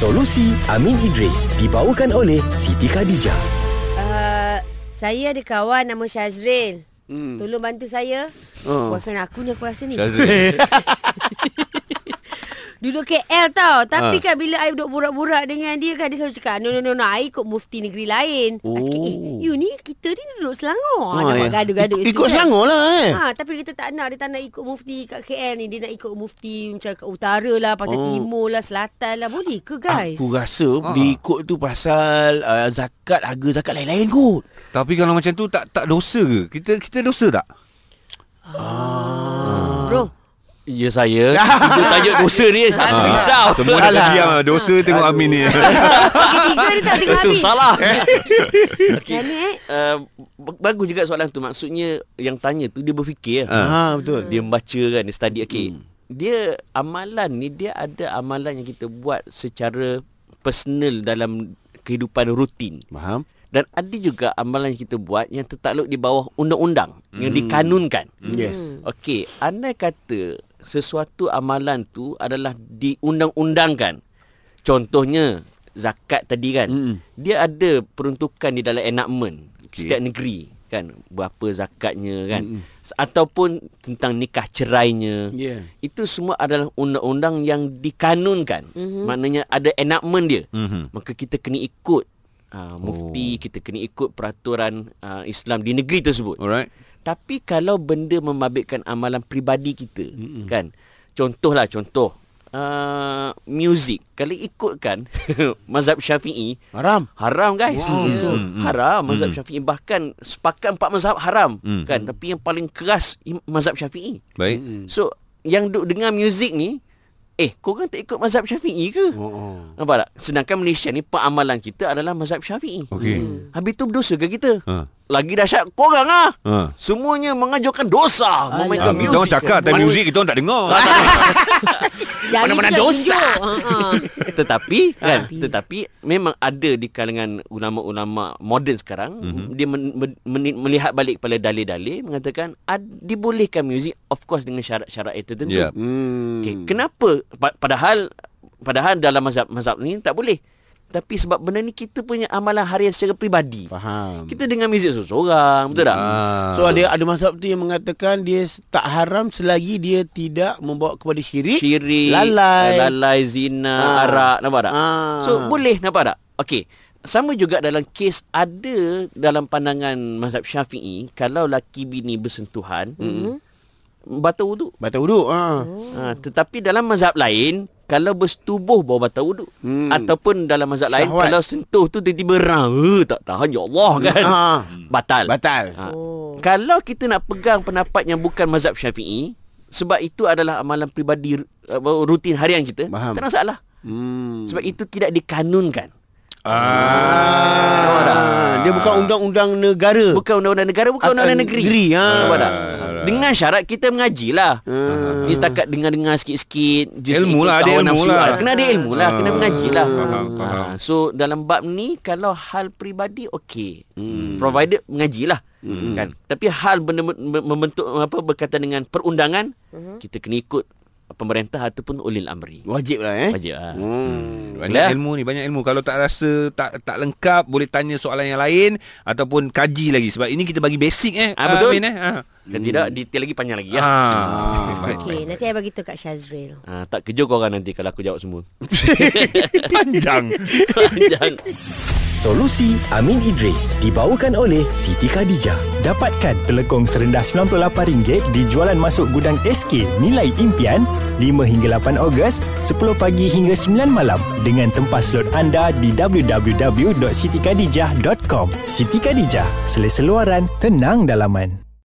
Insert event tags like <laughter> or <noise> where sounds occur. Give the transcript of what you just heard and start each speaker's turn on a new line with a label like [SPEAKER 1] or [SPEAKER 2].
[SPEAKER 1] Solusi Amin Idris dibawakan oleh Siti Khadijah.
[SPEAKER 2] Uh, saya ada kawan nama Syazril. Hmm. Tolong bantu saya. Oh. Boyfriend aku ni aku rasa ni.
[SPEAKER 3] Syazril. <laughs>
[SPEAKER 2] Duduk KL tau Tapi ha. kan bila I duduk burak-burak dengan dia kan Dia selalu cakap No no no no I ikut mufti negeri lain oh. cakap, Eh you ni kita ni duduk Selangor oh, Nampak ya. gaduh-gaduh
[SPEAKER 4] Ik- Ikut Selangor lah eh
[SPEAKER 2] ha, Tapi kita tak nak Dia tak nak ikut mufti kat KL ni Dia nak ikut mufti Macam kat utara lah Pantai oh. timur lah Selatan lah Boleh ke guys?
[SPEAKER 4] Aku rasa ha. Dia ikut tu pasal uh, Zakat Harga zakat lain-lain kot
[SPEAKER 3] Tapi kalau macam tu tak tak dosa ke? Kita kita dosa tak?
[SPEAKER 2] Ah.
[SPEAKER 5] Ya saya. Dia tajuk dosa ni Aku risau.
[SPEAKER 3] Semua dah diam. Dosa tengok Amin ni.
[SPEAKER 2] Tiga dia tak tengok habis
[SPEAKER 5] salah.
[SPEAKER 2] Macam mana eh?
[SPEAKER 5] Uh, Bagus juga soalan tu. Maksudnya Yang tanya tu Dia berfikir
[SPEAKER 3] Ha.
[SPEAKER 4] Ha, betul.
[SPEAKER 5] Dia membaca kan Dia study. Okay Dia amalan ni Dia ada amalan yang kita buat Secara Personal dalam Kehidupan rutin.
[SPEAKER 4] Faham.
[SPEAKER 5] Dan ada juga amalan yang kita buat Yang tertakluk di bawah undang-undang Yang dikanunkan.
[SPEAKER 4] Yes.
[SPEAKER 5] Okey, andai kata sesuatu amalan tu adalah diundang-undangkan. Contohnya zakat tadi kan.
[SPEAKER 4] Mm.
[SPEAKER 5] Dia ada peruntukan di dalam enactment
[SPEAKER 3] Okey.
[SPEAKER 5] setiap negeri kan berapa zakatnya kan mm. ataupun tentang nikah cerainya.
[SPEAKER 4] Yeah.
[SPEAKER 5] Itu semua adalah undang-undang yang dikanunkan. Mm-hmm. Maknanya ada enactment dia.
[SPEAKER 3] Mhm.
[SPEAKER 5] Maka kita kena ikut uh, mufti, oh. kita kena ikut peraturan uh, Islam di negeri tersebut.
[SPEAKER 3] Alright.
[SPEAKER 5] Tapi kalau benda membabitkan amalan peribadi kita, mm kan? Contohlah contoh uh, music. Kalau ikutkan <laughs> mazhab Syafi'i,
[SPEAKER 4] Haram
[SPEAKER 5] haram guys.
[SPEAKER 4] Wow, betul.
[SPEAKER 5] Mm, Haram mazhab Syafi'i bahkan sepakat empat mazhab haram
[SPEAKER 3] Mm.
[SPEAKER 5] kan? Tapi yang paling keras mazhab Syafi'i.
[SPEAKER 3] Baik.
[SPEAKER 5] So yang duk dengar music ni Eh, korang tak ikut mazhab syafi'i ke?
[SPEAKER 4] Oh, oh.
[SPEAKER 5] Nampak tak? Sedangkan Malaysia ni Peramalan kita adalah mazhab syafi'i
[SPEAKER 3] Okey.
[SPEAKER 5] Hmm. Habis tu berdosa ke kita?
[SPEAKER 3] Ha.
[SPEAKER 5] Lagi dahsyat korang ah.
[SPEAKER 3] Ha.
[SPEAKER 5] Semuanya mengajukan dosa memainkan
[SPEAKER 3] Ah,
[SPEAKER 5] muzik.
[SPEAKER 3] kita orang cakap time muzik kita orang tak dengar. <laughs> <laughs>
[SPEAKER 2] Yang
[SPEAKER 4] Mana-mana dosa.
[SPEAKER 2] Ha, ha. <laughs>
[SPEAKER 5] Tetapi kan
[SPEAKER 2] Tapi-
[SPEAKER 5] tetapi memang ada di kalangan ulama-ulama moden sekarang
[SPEAKER 3] Mhm.
[SPEAKER 5] mm-hmm. dia men, men, men, melihat balik kepada dalil-dalil mengatakan ad, dibolehkan muzik of course dengan syarat-syarat itu tentu.
[SPEAKER 3] Ya.
[SPEAKER 4] Hmm.
[SPEAKER 5] Okay. Kenapa Pa- padahal padahal dalam mazhab mazhab ni tak boleh. Tapi sebab benda ni kita punya amalan harian secara peribadi.
[SPEAKER 4] Faham
[SPEAKER 5] Kita dengar muzik seorang, betul tak?
[SPEAKER 3] Ah.
[SPEAKER 4] So, ada ada mazhab tu yang mengatakan dia tak haram selagi dia tidak membawa kepada syirik.
[SPEAKER 5] Syirik,
[SPEAKER 4] lalai.
[SPEAKER 5] eh, lalai zina,
[SPEAKER 4] Ah.
[SPEAKER 5] arak, nampak tak?
[SPEAKER 4] Ah.
[SPEAKER 5] So boleh nampak tak? Okey. Sama juga dalam kes ada dalam pandangan mazhab Syafi'i kalau laki bini bersentuhan, mm-hmm. batal wuduk.
[SPEAKER 4] Batal wuduk. Ha.
[SPEAKER 5] Ha, tetapi dalam mazhab lain kalau bersetubuh baru batal wuduk.
[SPEAKER 4] Hmm.
[SPEAKER 5] Ataupun dalam mazhab lain
[SPEAKER 4] Syahwat.
[SPEAKER 5] kalau sentuh tu tiba-tiba ram, eh, tak tahan ya Allah kan.
[SPEAKER 4] Ha.
[SPEAKER 5] Batal.
[SPEAKER 4] Batal.
[SPEAKER 5] Ha.
[SPEAKER 2] Oh.
[SPEAKER 5] Kalau kita nak pegang pendapat yang bukan mazhab Syafi'i sebab itu adalah amalan peribadi uh, rutin harian kita,
[SPEAKER 4] Faham.
[SPEAKER 5] tak ada masalah.
[SPEAKER 4] Hmm.
[SPEAKER 5] Sebab itu tidak dikanunkan.
[SPEAKER 4] Ah. Dia bukan undang-undang negara.
[SPEAKER 5] Bukan undang-undang negara, bukan undang-undang negeri.
[SPEAKER 4] negeri, ha.
[SPEAKER 5] Nampak tak? Dengan syarat kita mengajilah.
[SPEAKER 4] Hmm.
[SPEAKER 5] Ni setakat dengar-dengar sikit-sikit.
[SPEAKER 3] Ilmu lah, ada ilmu lah.
[SPEAKER 5] Ah, Kena ada ilmu lah, kena
[SPEAKER 3] Ah,
[SPEAKER 5] mengajilah.
[SPEAKER 3] faham,
[SPEAKER 5] Ah,
[SPEAKER 3] faham.
[SPEAKER 5] So dalam bab ni kalau hal peribadi okey. Provided mengajilah. Kan? Tapi hal benda mem- membentuk apa berkaitan dengan perundangan, kita kena ikut pemerintah ataupun ulil amri.
[SPEAKER 4] Wajib lah eh.
[SPEAKER 5] Wajib ah.
[SPEAKER 4] Hmm.
[SPEAKER 3] Banyak
[SPEAKER 5] Lah.
[SPEAKER 3] ilmu ni, banyak ilmu. Kalau tak rasa tak tak lengkap, boleh tanya soalan yang lain ataupun kaji lagi sebab ini kita bagi basic eh.
[SPEAKER 5] Ah, betul.
[SPEAKER 3] Amin eh. Ah.
[SPEAKER 5] Kalau tidak detail lagi panjang lagi ya.
[SPEAKER 3] Ah. Baik,
[SPEAKER 2] Okey, nanti I bagi tahu kat Syazril.
[SPEAKER 5] Ah, tak kejut korang nanti kalau aku jawab semua. <laughs>
[SPEAKER 3] Panjang. <laughs>
[SPEAKER 5] panjang.
[SPEAKER 1] Solusi Amin Idris dibawakan oleh Siti Khadijah.
[SPEAKER 6] Dapatkan pelekong serendah RM98 di jualan masuk gudang SK nilai impian 5 hingga 8 Ogos 10 pagi hingga 9 malam dengan tempas slot anda di www.sitikadijah.com. Siti Khadijah, selesa luaran, tenang dalaman.